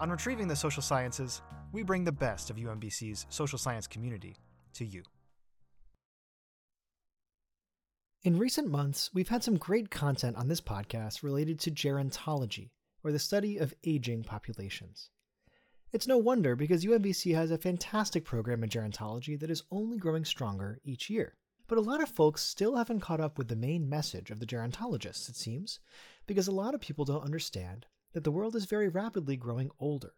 on Retrieving the Social Sciences, we bring the best of UMBC's social science community to you. In recent months, we've had some great content on this podcast related to gerontology, or the study of aging populations. It's no wonder because UMBC has a fantastic program in gerontology that is only growing stronger each year. But a lot of folks still haven't caught up with the main message of the gerontologists, it seems, because a lot of people don't understand that the world is very rapidly growing older.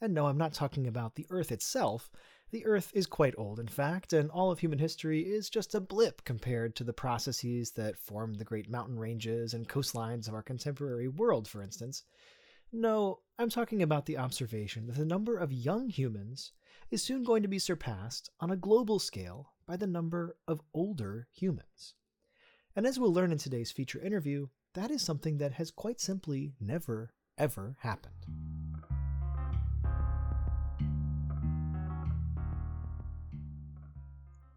And no, I'm not talking about the Earth itself. The Earth is quite old, in fact, and all of human history is just a blip compared to the processes that form the great mountain ranges and coastlines of our contemporary world, for instance. No, I'm talking about the observation that the number of young humans is soon going to be surpassed on a global scale by the number of older humans. And as we'll learn in today's feature interview, that is something that has quite simply never ever happened.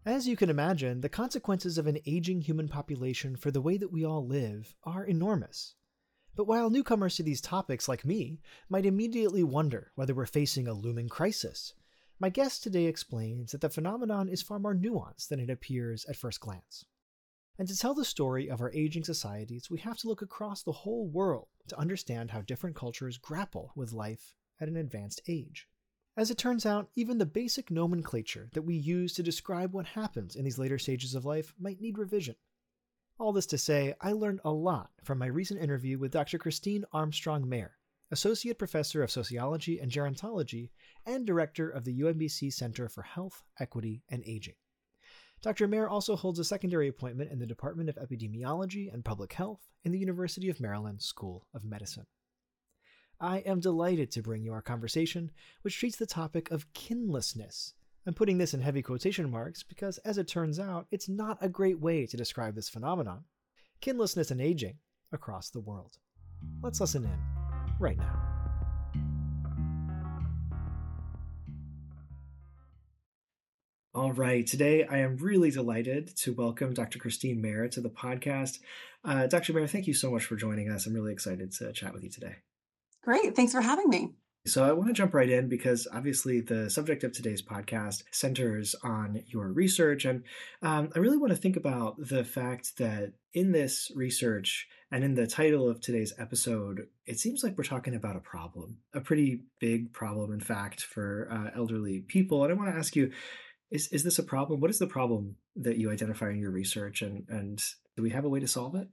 As you can imagine, the consequences of an aging human population for the way that we all live are enormous. But while newcomers to these topics like me might immediately wonder whether we're facing a looming crisis, my guest today explains that the phenomenon is far more nuanced than it appears at first glance. And to tell the story of our aging societies, we have to look across the whole world to understand how different cultures grapple with life at an advanced age. As it turns out, even the basic nomenclature that we use to describe what happens in these later stages of life might need revision. All this to say, I learned a lot from my recent interview with Dr. Christine Armstrong Mair, Associate Professor of Sociology and Gerontology and Director of the UMBC Center for Health, Equity, and Aging. Dr. Mair also holds a secondary appointment in the Department of Epidemiology and Public Health in the University of Maryland School of Medicine. I am delighted to bring you our conversation, which treats the topic of kinlessness. I'm putting this in heavy quotation marks because, as it turns out, it's not a great way to describe this phenomenon kinlessness and aging across the world. Let's listen in right now. All right. Today, I am really delighted to welcome Dr. Christine Mair to the podcast. Uh, Dr. Mair, thank you so much for joining us. I'm really excited to chat with you today. Great. Thanks for having me. So, I want to jump right in because obviously the subject of today's podcast centers on your research. And um, I really want to think about the fact that in this research and in the title of today's episode, it seems like we're talking about a problem, a pretty big problem, in fact, for uh, elderly people. And I want to ask you is is this a problem? What is the problem that you identify in your research, and and do we have a way to solve it?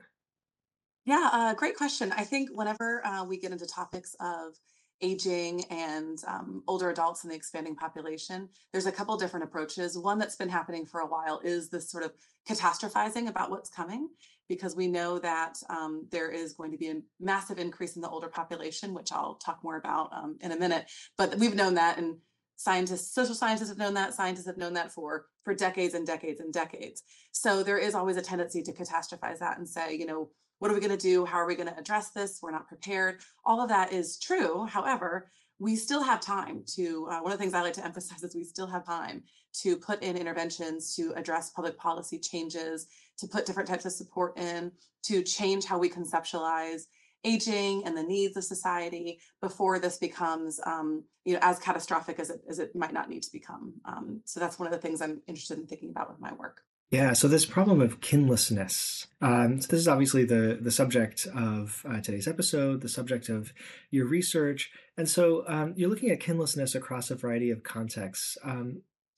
Yeah, uh, great question. I think whenever uh, we get into topics of aging and um, older adults and the expanding population, there's a couple different approaches. One that's been happening for a while is this sort of catastrophizing about what's coming, because we know that um, there is going to be a massive increase in the older population, which I'll talk more about um, in a minute. But we've known that and scientists social scientists have known that scientists have known that for for decades and decades and decades. So there is always a tendency to catastrophize that and say you know what are we going to do? How are we going to address this? We're not prepared. All of that is true. However we still have time to uh, one of the things i like to emphasize is we still have time to put in interventions to address public policy changes to put different types of support in to change how we conceptualize aging and the needs of society before this becomes um, you know as catastrophic as it as it might not need to become um, so that's one of the things i'm interested in thinking about with my work yeah, so this problem of kinlessness. Um, so this is obviously the the subject of uh, today's episode, the subject of your research, and so um, you're looking at kinlessness across a variety of contexts.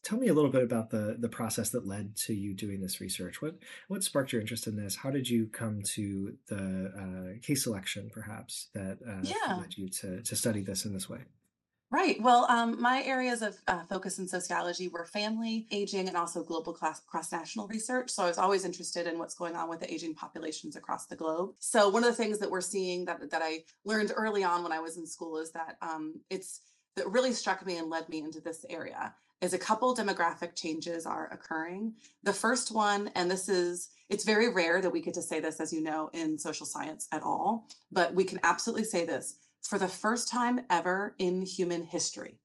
Tell me a little bit about the the process that led to you doing this research. What what sparked your interest in this? How did you come to the uh, case selection, perhaps, that uh, yeah. led you to to study this in this way? Right. Well, um, my areas of uh, focus in sociology were family, aging, and also global class, cross-national research. So I was always interested in what's going on with the aging populations across the globe. So one of the things that we're seeing that that I learned early on when I was in school is that um, it's that really struck me and led me into this area is a couple demographic changes are occurring. The first one, and this is, it's very rare that we get to say this, as you know, in social science at all, but we can absolutely say this for the first time ever in human history,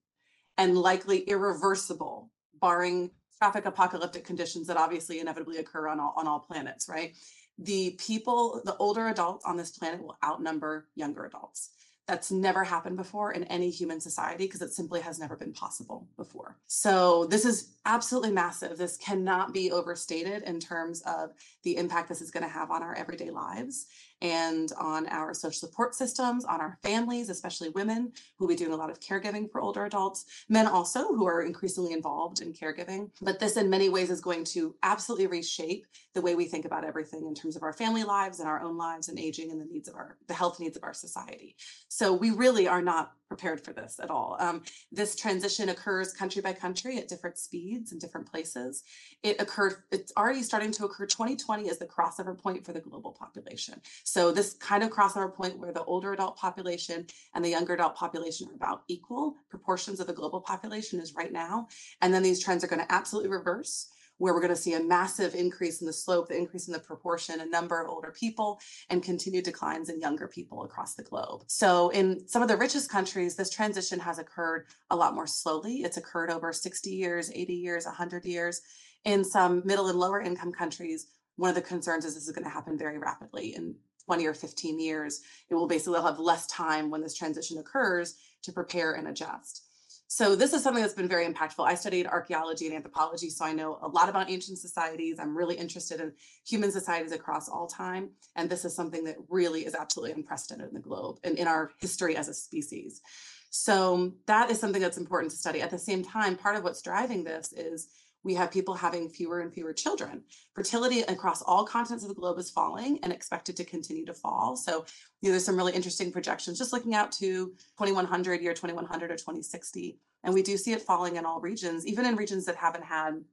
and likely irreversible, barring traffic apocalyptic conditions that obviously inevitably occur on all, on all planets, right? The people, the older adults on this planet will outnumber younger adults. That's never happened before in any human society because it simply has never been possible before. So, this is absolutely massive. This cannot be overstated in terms of the impact this is going to have on our everyday lives and on our social support systems, on our families, especially women who will be doing a lot of caregiving for older adults, men also who are increasingly involved in caregiving. But this, in many ways, is going to absolutely reshape the way we think about everything in terms of our family lives and our own lives and aging and the needs of our, the health needs of our society. So we really are not prepared for this at all. Um, this transition occurs country by country at different speeds and different places. It occurred, it's already starting to occur. 2020 is the crossover point for the global population. So this kind of crossover point where the older adult population and the younger adult population are about equal proportions of the global population is right now. And then these trends are going to absolutely reverse where we're going to see a massive increase in the slope, the increase in the proportion and number of older people, and continued declines in younger people across the globe. So, in some of the richest countries, this transition has occurred a lot more slowly. It's occurred over 60 years, 80 years, 100 years. In some middle and lower income countries, one of the concerns is this is going to happen very rapidly. In 20 or 15 years, it will basically have less time when this transition occurs to prepare and adjust. So this is something that's been very impactful. I studied archaeology and anthropology, so I know a lot about ancient societies. I'm really interested in human societies across all time. And this is something that really is absolutely unprecedented in the globe and in our history as a species. So that is something that's important to study. At the same time, part of what's driving this is we have people having fewer and fewer children. Fertility across all continents of the globe is falling and expected to continue to fall. So, you know, there's some really interesting projections just looking out to 2100, year 2100 or 2060. And we do see it falling in all regions, even in regions that haven't had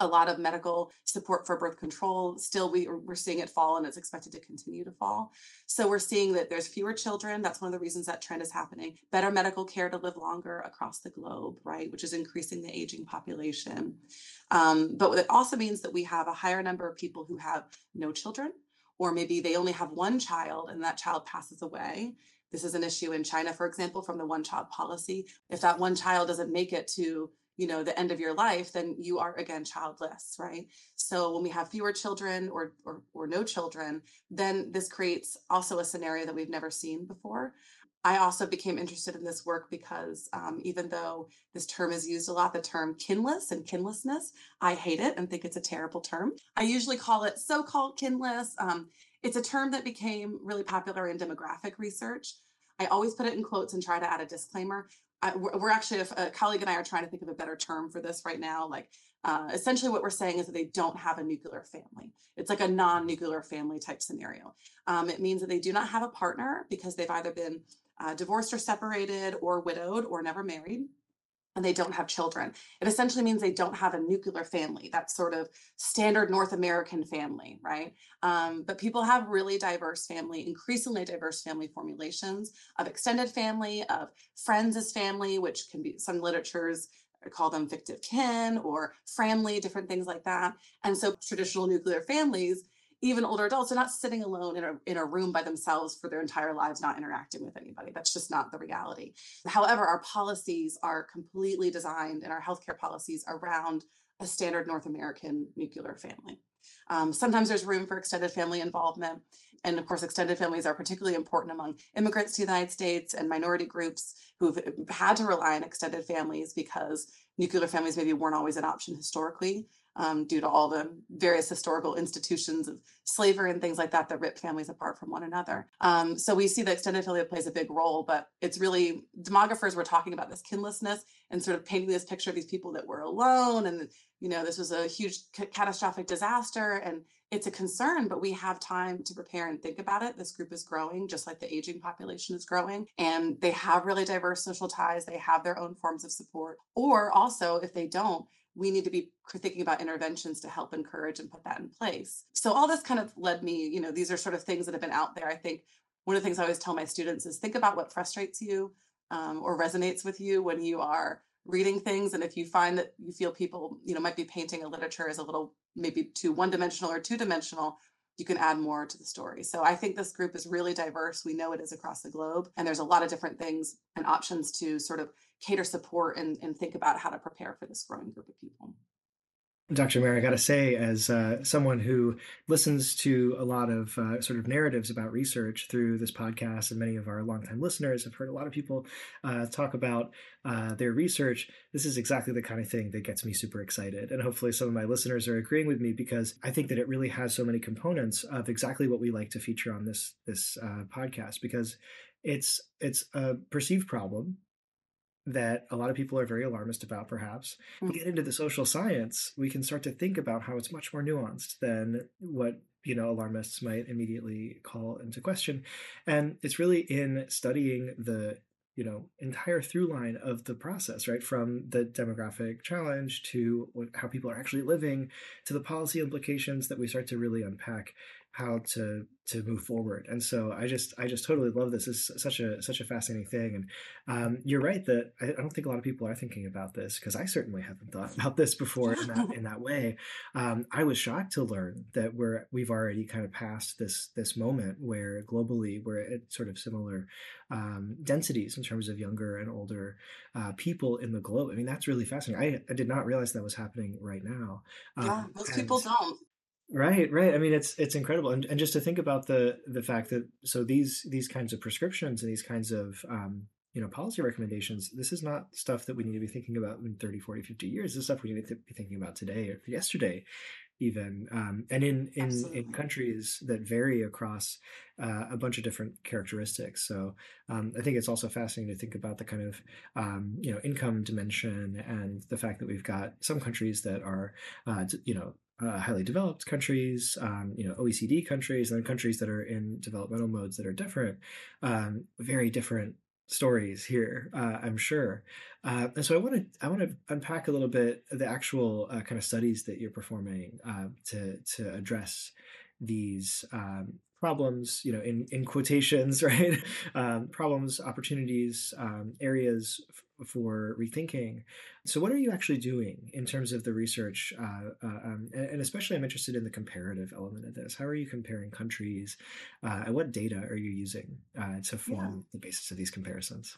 a lot of medical support for birth control. Still, we, we're seeing it fall and it's expected to continue to fall. So we're seeing that there's fewer children. That's one of the reasons that trend is happening. Better medical care to live longer across the globe, right? Which is increasing the aging population. Um, but it also means that we have a higher number of people who have no children, or maybe they only have one child and that child passes away. This is an issue in China, for example, from the one child policy. If that one child doesn't make it to you know the end of your life then you are again childless right? So when we have fewer children or, or or no children then this creates also a scenario that we've never seen before. I also became interested in this work because um, even though this term is used a lot the term kinless and kinlessness i hate it and think it's a terrible term. I usually call it so-called kinless. Um, it's a term that became really popular in demographic research. I always put it in quotes and try to add a disclaimer. I, we're actually a, colleague and I are trying to think of a better term for this right now. Like uh, essentially what we're saying is that they don't have a nuclear family. It's like a non-nuclear family type scenario. Um, it means that they do not have a partner because they've either been uh, divorced or separated or widowed or never married and they don't have children. It essentially means they don't have a nuclear family, that sort of standard North American family, right? Um, but people have really diverse family, increasingly diverse family formulations of extended family, of friends as family, which can be some literatures call them fictive kin or family, different things like that. And so traditional nuclear families even older adults are not sitting alone in a, in a room by themselves for their entire lives, not interacting with anybody. That's just not the reality. However, our policies are completely designed and our healthcare policies around a standard North American nuclear family. Um, sometimes there's room for extended family involvement. And of course, extended families are particularly important among immigrants to the United States and minority groups who've had to rely on extended families because nuclear families maybe weren't always an option historically um, due to all the various historical institutions of slavery and things like that that rip families apart from one another. Um, so we see that extended family plays a big role, but it's really demographers were talking about this kinlessness and sort of painting this picture of these people that were alone and you know this was a huge c- catastrophic disaster and it's a concern but we have time to prepare and think about it. This group is growing just like the aging population is growing and they have really diverse social ties. They have their own forms of support. Or also if they don't we need to be thinking about interventions to help encourage and put that in place. So all this kind of led me, you know, these are sort of things that have been out there. I think one of the things I always tell my students is think about what frustrates you, um, or resonates with you when you are reading things and if you find that you feel people you know might be painting a literature as a little maybe too one dimensional or two dimensional you can add more to the story. So i think this group is really diverse. We know it is across the globe and there's a lot of different things and options to sort of cater support and, and think about how to prepare for this growing group of people Dr. Mary, I got to say, as uh, someone who listens to a lot of uh, sort of narratives about research through this podcast, and many of our longtime listeners have heard a lot of people uh, talk about uh, their research. This is exactly the kind of thing that gets me super excited. And hopefully, some of my listeners are agreeing with me because I think that it really has so many components of exactly what we like to feature on this this uh, podcast because it's it's a perceived problem that a lot of people are very alarmist about, perhaps. Mm. We get into the social science, we can start to think about how it's much more nuanced than what you know alarmists might immediately call into question. And it's really in studying the you know entire through line of the process right from the demographic challenge to how people are actually living to the policy implications that we start to really unpack how to to move forward. And so i just i just totally love this. It's such a such a fascinating thing. And um, you're right that I, I, don't think a lot of people are thinking about this because i certainly haven't thought about this before in that in that way. Um, i was shocked to learn that we're we've already kind of passed this this moment where globally we're at sort of similar um, densities in terms of younger and older uh, people in the globe. I mean that's really fascinating. I, I did not realize that was happening right now. Yeah um, most people don't Right, right. I mean, it's it's incredible, and and just to think about the the fact that so these these kinds of prescriptions and these kinds of um, you know policy recommendations this is not stuff that we need to be thinking about in 30 40 50 years. This is stuff we need to be thinking about today or yesterday even um, and in in, in countries that vary across uh, a bunch of different characteristics. So um, i think it's also fascinating to think about the kind of um, you know income dimension and the fact that we've got some countries that are uh, you know uh, highly developed countries, um, you know, OECD countries, and countries that are in developmental modes that are different, um, very different stories here, uh, I'm sure. Uh, and so I want to I want to unpack a little bit the actual uh, kind of studies that you're performing uh, to to address these um, problems, you know, in, in quotations, right? Um, problems, opportunities, um, areas for rethinking. So, what are you actually doing in terms of the research? Uh, uh, um, and, especially, I'm interested in the comparative element of this. How are you comparing countries? Uh, and what data are you using uh, to form yeah. the basis of these comparisons?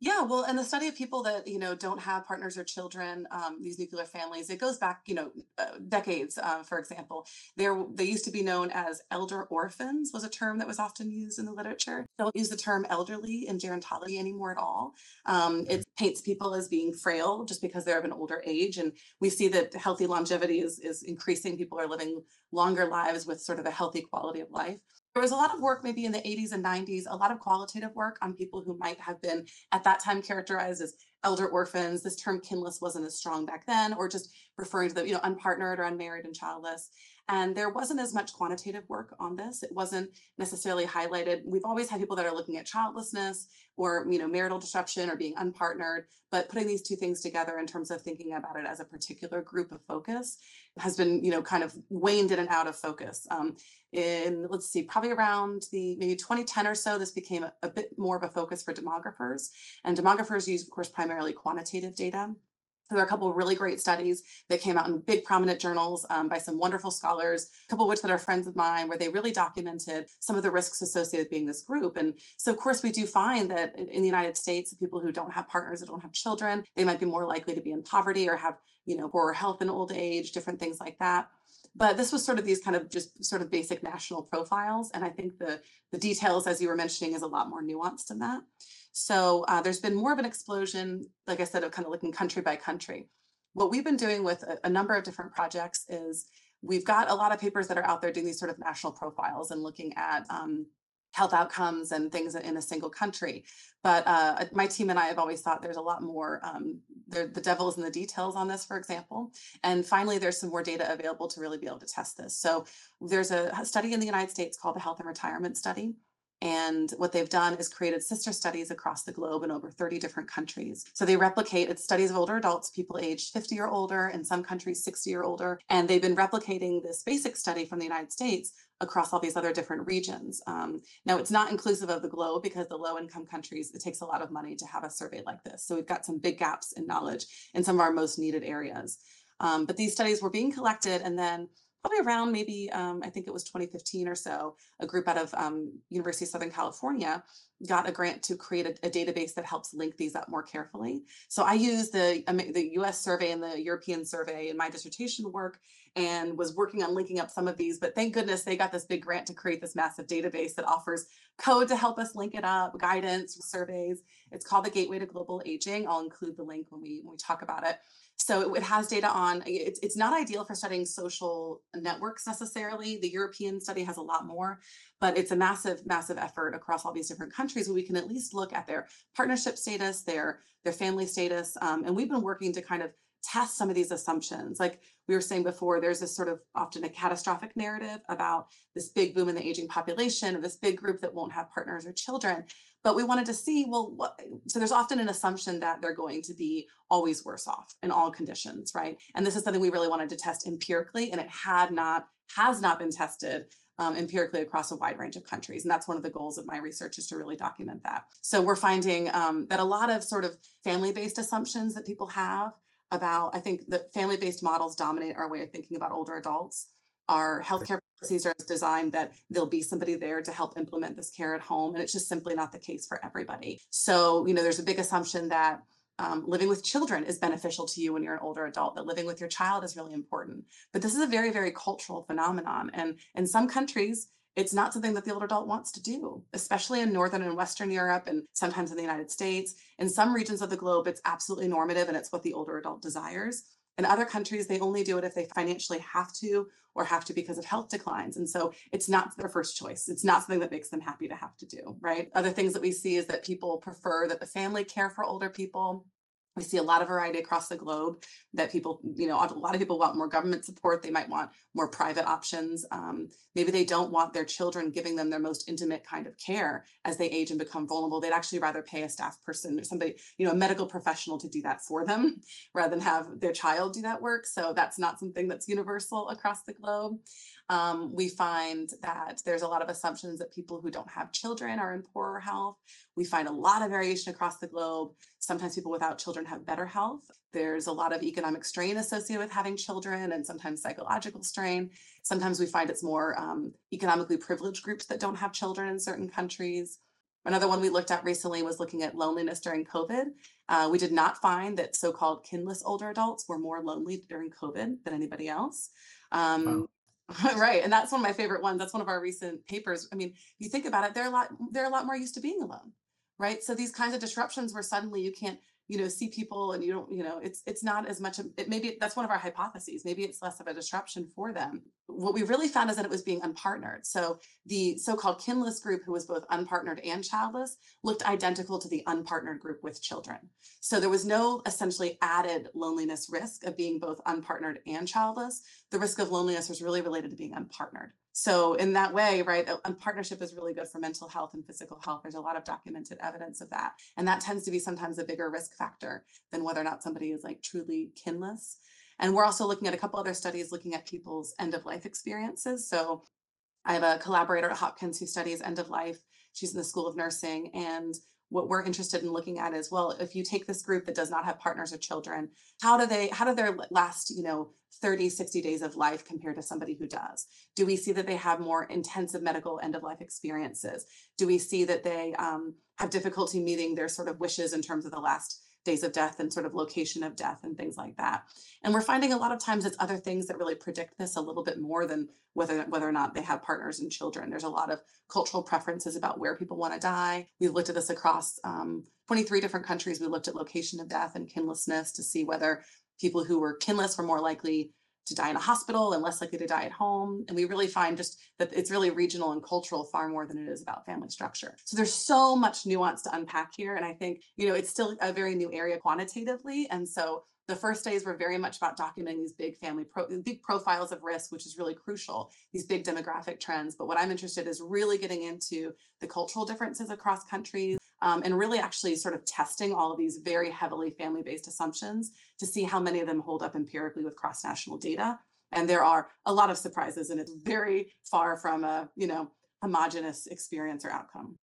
Yeah, well, and the study of people that you know don't have partners or children, um, these nuclear families, it goes back you know uh, decades. Uh, for example, there they used to be known as elder orphans was a term that was often used in the literature. Don't use the term elderly in gerontology anymore at all. Um, it paints people as being frail just because they're of an older age, and we see that healthy longevity is is increasing. People are living longer lives with sort of a healthy quality of life. There was a lot of work maybe in the 80s and 90s, a lot of qualitative work on people who might have been at that time characterized as elder orphans. This term kinless wasn't as strong back then, or just referring to the, you know, unpartnered or unmarried and childless. And there wasn't as much quantitative work on this. It wasn't necessarily highlighted. We've always had people that are looking at childlessness or, you know, marital disruption or being unpartnered, but putting these two things together in terms of thinking about it as a particular group of focus has been, you know, kind of waned in and out of focus. Um, in let's see, probably around the maybe 2010 or so, this became a, a bit more of a focus for demographers. And demographers use, of course, primarily quantitative data. There are a couple of really great studies that came out in big prominent journals um, by some wonderful scholars, a couple of which that are friends of mine, where they really documented some of the risks associated with being this group. And so, of course, we do find that in the United States, people who don't have partners, that don't have children, they might be more likely to be in poverty or have, you know, poor health in old age, different things like that but this was sort of these kind of just sort of basic national profiles and i think the the details as you were mentioning is a lot more nuanced than that. So uh, there's been more of an explosion like i said of kind of looking country by country. What we've been doing with a, a number of different projects is we've got a lot of papers that are out there doing these sort of national profiles and looking at um, health outcomes and things in a single country. But uh, my team and I have always thought there's a lot more, um, the devil is in the details on this, for example. And finally, there's some more data available to really be able to test this. So there's a study in the United States called the Health and Retirement Study. And what they've done is created sister studies across the globe in over 30 different countries. So they replicate it's studies of older adults, people aged 50 or older, in some countries 60 or older. And they've been replicating this basic study from the United States across all these other different regions. Um, now, it's not inclusive of the globe because the low income countries, it takes a lot of money to have a survey like this. So we've got some big gaps in knowledge in some of our most needed areas. Um, but these studies were being collected and then probably around maybe um, I think it was 2015 or so, a group out of um, University of Southern California got a grant to create a, a, database that helps link these up more carefully. So I used the the U.S. survey and the European survey in my dissertation work, and was working on linking up some of these. But thank goodness they got this big grant to create this massive database that offers code to help us link it up, guidance, surveys. It's called the Gateway to Global Aging. I'll include the link when we when we talk about it. So it, has data on, it's, it's not ideal for studying social networks necessarily. The European study has a lot more, but it's a massive, massive effort across all these different countries where we can at least look at their partnership status, their, their family status. Um, and we've been working to kind of test some of these assumptions. Like we were saying before, there's this sort of often a catastrophic narrative about this big boom in the aging population of this big group that won't have partners or children but we wanted to see well what so there's often an assumption that they're going to be always worse off in all conditions right? And this is something we really wanted to test empirically and it had not has not been tested um, empirically across a wide range of countries and that's one of the goals of my research is to really document that. So we're finding um, that a lot of sort of family-based assumptions that people have about i think that family-based models dominate our way of thinking about older adults. Our healthcare policies are designed that there'll be somebody there to help implement this care at home. And it's just simply not the case for everybody. So, you know, there's a big assumption that um, living with children is beneficial to you when you're an older adult, that living with your child is really important. But this is a very, very cultural phenomenon. And in some countries, it's not something that the older adult wants to do, especially in Northern and Western Europe and sometimes in the United States. In some regions of the globe, it's absolutely normative and it's what the older adult desires. In other countries, they only do it if they financially have to or have to because of health declines. And so it's not their first choice. It's not something that makes them happy to have to do, right? Other things that we see is that people prefer that the family care for older people we see a lot of variety across the globe that people, you know, a lot of people want more government support. They might want more private options. Um, maybe they don't want their children giving them their most intimate kind of care as they age and become vulnerable. They'd actually rather pay a staff person or somebody, you know, a medical professional to do that for them rather than have their child do that work. So that's not something that's universal across the globe. Um, we find that there's a lot of assumptions that people who don't have children are in poorer health. We find a lot of variation across the globe. Sometimes people without children have better health. There's a lot of economic strain associated with having children and sometimes psychological strain. Sometimes we find it's more um, economically privileged groups that don't have children in certain countries. Another one we looked at recently was looking at loneliness during COVID. Uh, we did not find that so called kinless older adults were more lonely during COVID than anybody else. Um, wow. right and that's one of my favorite ones that's one of our recent papers i mean you think about it they're a lot they're a lot more used to being alone right? So these kinds of disruptions where suddenly you can't you know see people and you don't you know it's it's not as much it maybe that's one of our hypotheses. Maybe it's less of a disruption for them. What we really found is that it was being unpartnered. So the so-called kinless group who was both unpartnered and childless looked identical to the unpartnered group with children. So there was no essentially added loneliness risk of being both unpartnered and childless. The risk of loneliness was really related to being unpartnered. So in that way, right, partnership is really good for mental health and physical health. There's a lot of documented evidence of that. And that tends to be sometimes a bigger risk factor than whether or not somebody is like truly kinless. And we're also looking at a couple other studies looking at people's end of life experiences. So I have a collaborator at Hopkins who studies end of life. She's in the School of Nursing. And what we're interested in looking at is well if you take this group that does not have partners or children how do they how do their last you know 30 60 days of life compared to somebody who does do we see that they have more intensive medical end of life experiences do we see that they um, have difficulty meeting their sort of wishes in terms of the last days of death and sort of location of death and things like that. And we're finding a lot of times it's other things that really predict this a little bit more than whether whether or not they have partners and children. There's a lot of cultural preferences about where people want to die. We've looked at this across um, 23 different countries. We looked at location of death and kinlessness to see whether people who were kinless were more likely to die in a hospital and less likely to die at home. And we really find just that it's really regional and cultural far more than it is about family structure. So there's so much nuance to unpack here. And I think, you know, it's still a very new area quantitatively. And so the first days were very much about documenting these big family pro- big profiles of risk which is really crucial these big demographic trends but what i'm interested is really getting into the cultural differences across countries um, and really actually sort of testing all of these very heavily family based assumptions to see how many of them hold up empirically with cross national data. And there are a lot of surprises and it's very far from a you know homogenous experience or outcome.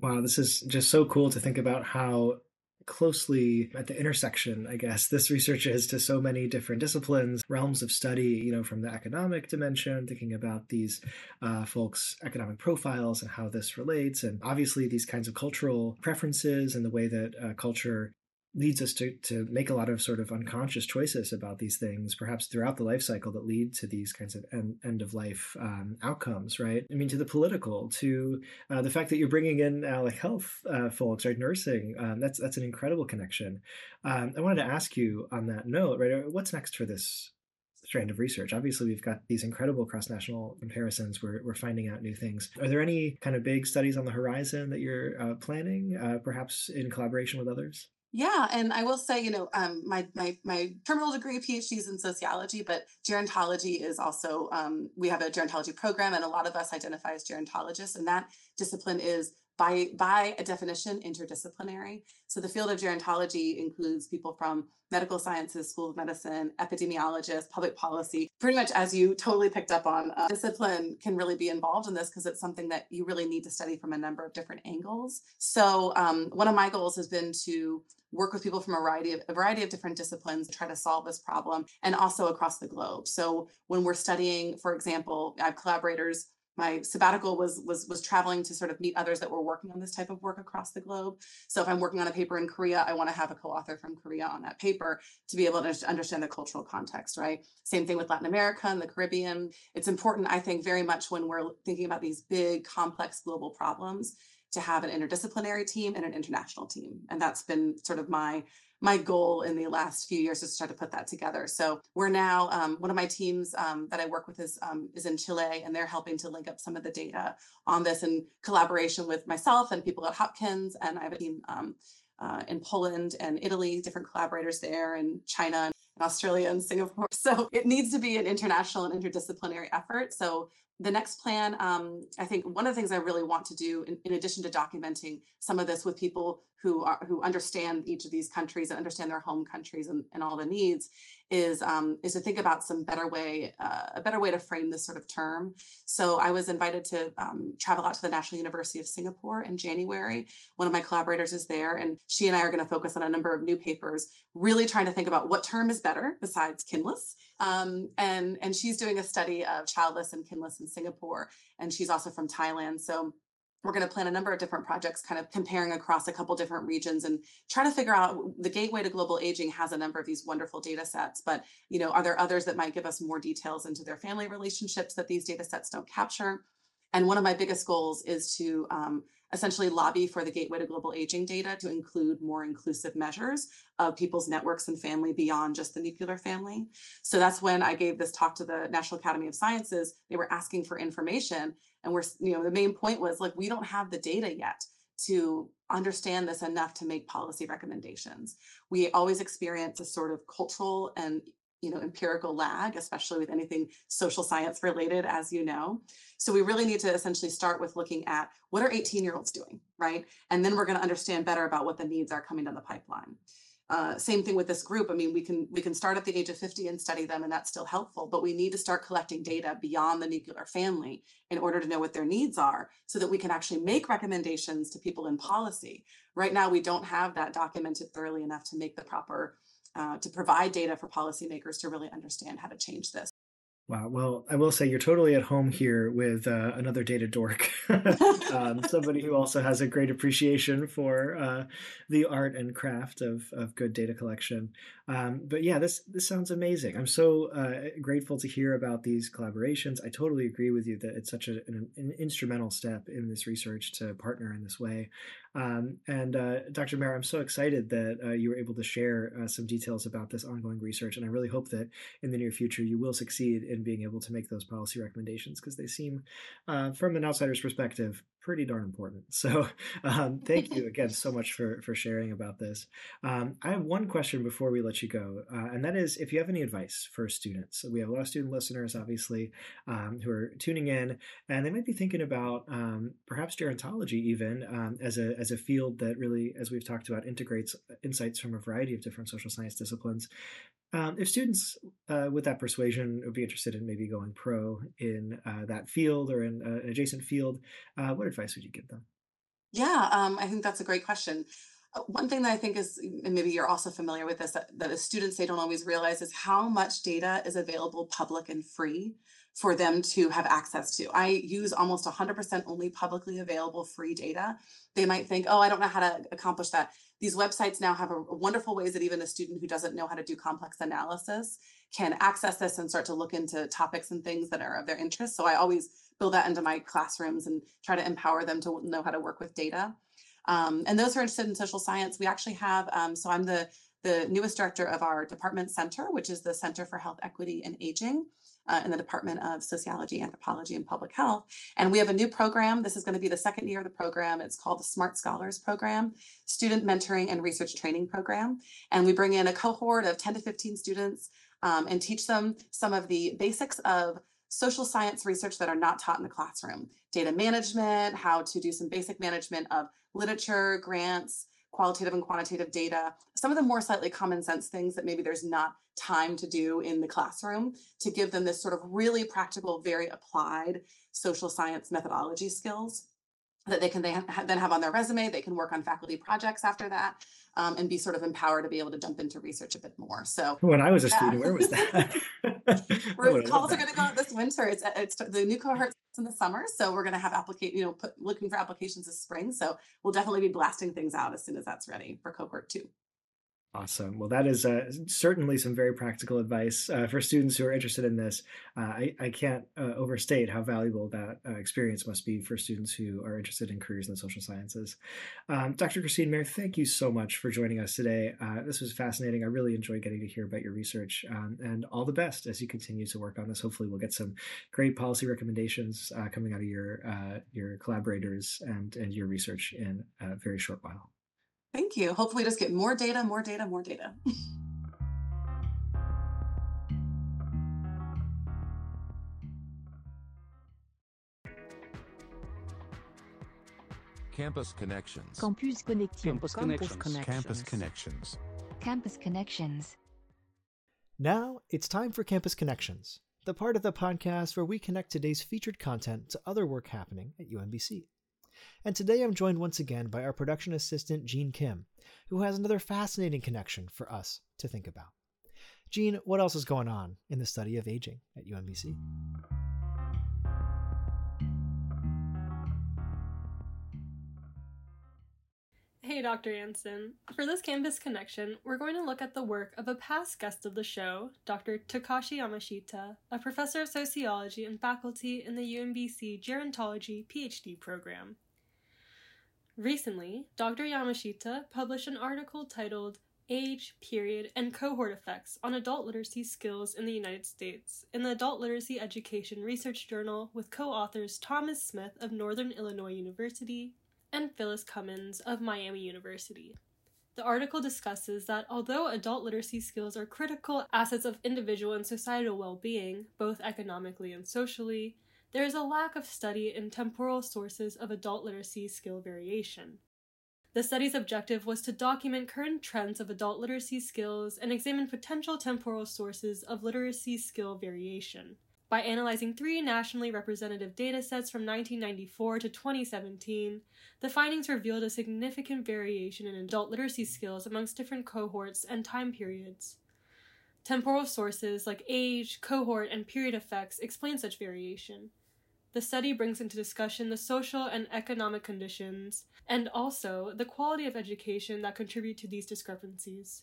Wow this is just so cool to think about how closely at the intersection, I guess, this research is to so many different disciplines, realms of study, you know, from the economic dimension, thinking about these uh, folks' economic profiles and how this relates, and obviously these kinds of cultural preferences and the way that uh, culture leads us to, to make a lot of sort of unconscious choices about these things, perhaps throughout the life cycle that lead to these kinds of end, end of life um, outcomes, right? I mean, to the political, to uh, the fact that you're bringing in uh, like health uh, folks, right? Nursing, um, that's that's an incredible connection. Um, I wanted to ask you on that note, right? Uh, what's next for this strand of research. Obviously, we've got these incredible cross national comparisons. We're, we're finding out new things. Are there any kind of big studies on the horizon that you're uh, planning, uh, perhaps in collaboration with others? Yeah, and I will say, you know, um, my my my terminal degree PhD is in sociology, but gerontology is also um, we have a gerontology program, and a lot of us identify as gerontologists, and that discipline is by by a definition interdisciplinary. So the field of gerontology includes people from medical sciences, school of medicine, epidemiologists, public policy. Pretty much as you totally picked up on, uh, discipline can really be involved in this because it's something that you really need to study from a number of different angles. So um, one of my goals has been to work with people from a variety of a variety of different disciplines to try to solve this problem and also across the globe. So when we're studying, for example, I have collaborators my sabbatical was was was traveling to sort of meet others that were working on this type of work across the globe. So if I'm working on a paper in Korea, I want to have a co-author from Korea on that paper to be able to understand the cultural context, right? Same thing with Latin America and the Caribbean. It's important, I think, very much when we're thinking about these big, complex global problems to have an interdisciplinary team and an international team. And that's been sort of my my goal in the last few years is to try to put that together. So we're now um, one of my teams um, that I work with is um, is in Chile, and they're helping to link up some of the data on this in collaboration with myself and people at Hopkins. And I have a team um, uh, in Poland and Italy, different collaborators there, and China Australia and Singapore. So it needs to be an international and interdisciplinary effort. So the next plan, um, I think one of the things I really want to do, in, in, addition to documenting some of this with people who are who understand each of these countries and understand their home countries and, and all the needs, is um, is to think about some better way, uh, a better way to frame this sort of term. So I was invited to um, travel out to the National University of Singapore in January. One of my collaborators is there, and she and I are going to focus on a number of new papers, really trying to think about what term is better besides kinless. Um, and and she's doing a study of childless and kinless in Singapore, and she's also from Thailand. So we're going to plan a number of different projects kind of comparing across a couple different regions and try to figure out the gateway to global aging has a number of these wonderful data sets but you know are there others that might give us more details into their family relationships that these data sets don't capture? And one of my biggest goals is to um, essentially lobby for the gateway to global aging data to include more inclusive measures of people's networks and family beyond just the nuclear family. So that's when i gave this talk to the national academy of sciences. They were asking for information and we're you know the main point was like we don't have the data yet to understand this enough to make policy recommendations. We always experience a sort of cultural and you know empirical lag especially with anything social science related as you know so we really need to essentially start with looking at what are 18 year olds doing right and then we're going to understand better about what the needs are coming down the pipeline uh, same thing with this group. I mean, we can we can start at the age of 50 and study them, and that's still helpful. But we need to start collecting data beyond the nuclear family in order to know what their needs are, so that we can actually make recommendations to people in policy. Right now, we don't have that documented thoroughly enough to make the proper uh, to provide data for policymakers to really understand how to change this. Wow. Well, I will say you're totally at home here with uh, another data dork, um, somebody who also has a great appreciation for uh, the art and craft of, of good data collection. Um, but yeah, this this sounds amazing. I'm so uh, grateful to hear about these collaborations. I totally agree with you that it's such a, an, an, instrumental step in this research to partner in this way. Um, and uh, Dr. Mair, I'm so excited that uh, you were able to share uh, some details about this ongoing research, and I really hope that in the near future you will succeed in being able to make those policy recommendations because they seem, uh, from an outsider's perspective, pretty darn important. So um, thank you again so much for for sharing about this. Um, I have one question before we let you go, uh, and that is if you have any advice for students. We have a lot of student listeners, obviously, um, who are tuning in, and they might be thinking about um, perhaps gerontology even um, as a as a field that really, as we've talked about, integrates insights from a variety of different social science disciplines. Um, if students uh, with that persuasion would be interested in maybe going pro in uh, that field or in uh, an adjacent field, uh, what advice would you give them? Yeah, um, I think that's a great question. Uh, one thing that I think is, and maybe you're also familiar with this, that, that as students they don't always realize is how much data is available public and free for them to have access to. I use almost 100% only publicly available free data. They might think, oh, I don't know how to accomplish that these websites now have a, a wonderful ways that even a student who doesn't know how to do complex analysis can access this and start to look into topics and things that are of their interest. So I always build that into my classrooms and try to empower them to know how to work with data. Um, and those who are interested in social science, we actually have, um, so I'm the, the newest director of our department center, which is the Center for Health Equity and Aging uh, in the Department of Sociology, Anthropology, and Public Health. And we have a new program. This is going to be the second year of the program. It's called the SMaRT Scholars Program, Student Mentoring and Research Training Program. And we bring in a cohort of 10 to 15 students um, and teach them some of the basics of social science research that are not taught in the classroom data management, how to do some basic management of literature, grants, qualitative and quantitative data, some of the more slightly common sense things that maybe there's not time to do in the classroom to give them this sort of really practical, very applied social science methodology skills that they can they then have on their resume. They can work on faculty projects after that um, and be sort of empowered to be able to jump into research a bit more. So when I was a yeah. student, where was that? calls are going to go out this winter. It's, it's the new cohort in the summer, so we're going to have applicate, you know, put, looking for applications this spring. So we'll definitely be blasting things out as soon as that's ready for cohort two. Awesome. Well, that is uh, certainly some very practical advice uh, for students who are interested in this. Uh, I, I, can't uh, overstate how valuable that uh, experience must be for students who are interested in careers in the social sciences. Um, Dr. Christine Mair, thank you so much for joining us today. Uh, this was fascinating. I really enjoyed getting to hear about your research um, and all the best as you continue to work on this. Hopefully, we'll get some great policy recommendations coming out of your your collaborators and, and your research in a very short while. Thank you. Hopefully just get more data, more data, more data. Campus Connections. Campus Connection. Campus Connections. Campus Connections. Campus Connections. Now it's time for Campus Connections, the part of the podcast where we connect today's featured content to other work happening at UMBC. And today I'm joined once again by our production assistant, Jean Kim, who has another fascinating connection for us to think about. Jean, what else is going on in the study of aging at UMBC? Hey, Dr. Anson. For this campus connection, we're going to look at the work of a past guest of the show, Dr. Takashi Yamashita, a professor of sociology and faculty in the UMBC Gerontology PhD program. Recently, Dr. Yamashita published an article titled Age, Period, and Cohort Effects on Adult Literacy Skills in the United States in the Adult Literacy Education Research Journal with co authors Thomas Smith of Northern Illinois University and Phyllis Cummins of Miami University. The article discusses that although adult literacy skills are critical assets of individual and societal well being, both economically and socially, there is a lack of study in temporal sources of adult literacy skill variation. The study's objective was to document current trends of adult literacy skills and examine potential temporal sources of literacy skill variation. By analyzing three nationally representative datasets from 1994 to 2017, the findings revealed a significant variation in adult literacy skills amongst different cohorts and time periods. Temporal sources like age, cohort, and period effects explain such variation. The study brings into discussion the social and economic conditions, and also the quality of education that contribute to these discrepancies.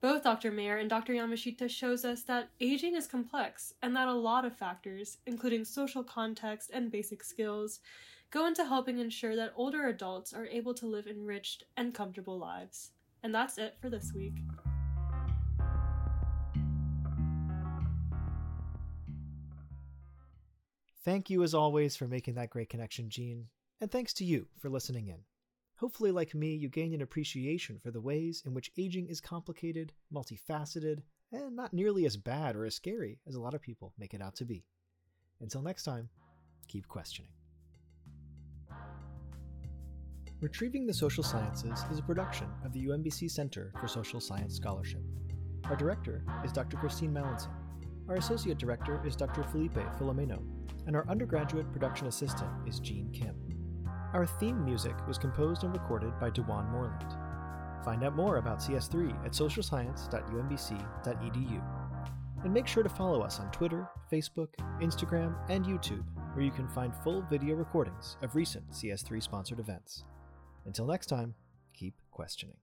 Both Dr. Mair and Dr. Yamashita shows us that aging is complex and that a lot of factors, including social context and basic skills, go into helping ensure that older adults are able to live enriched and comfortable lives. And that's it for this week. Thank you, as always, for making that great connection, Jean. And thanks to you for listening in. Hopefully, like me, you gain an appreciation for the ways in which aging is complicated, multifaceted, and not nearly as bad or as scary as a lot of people make it out to be. Until next time, keep questioning. Retrieving the Social Sciences is a production of the UMBC Center for Social Science Scholarship. Our director is Dr. Christine Mallinson. Our associate director is Dr. Felipe Filomeno, and our undergraduate production assistant is Jean Kim. Our theme music was composed and recorded by D'Juan Moreland. Find out more about CS3 at socialscience.umbc.edu. And make sure to follow us on Twitter, Facebook, Instagram, and YouTube, where you can find full video recordings of recent CS3 sponsored events. Until next time, keep questioning.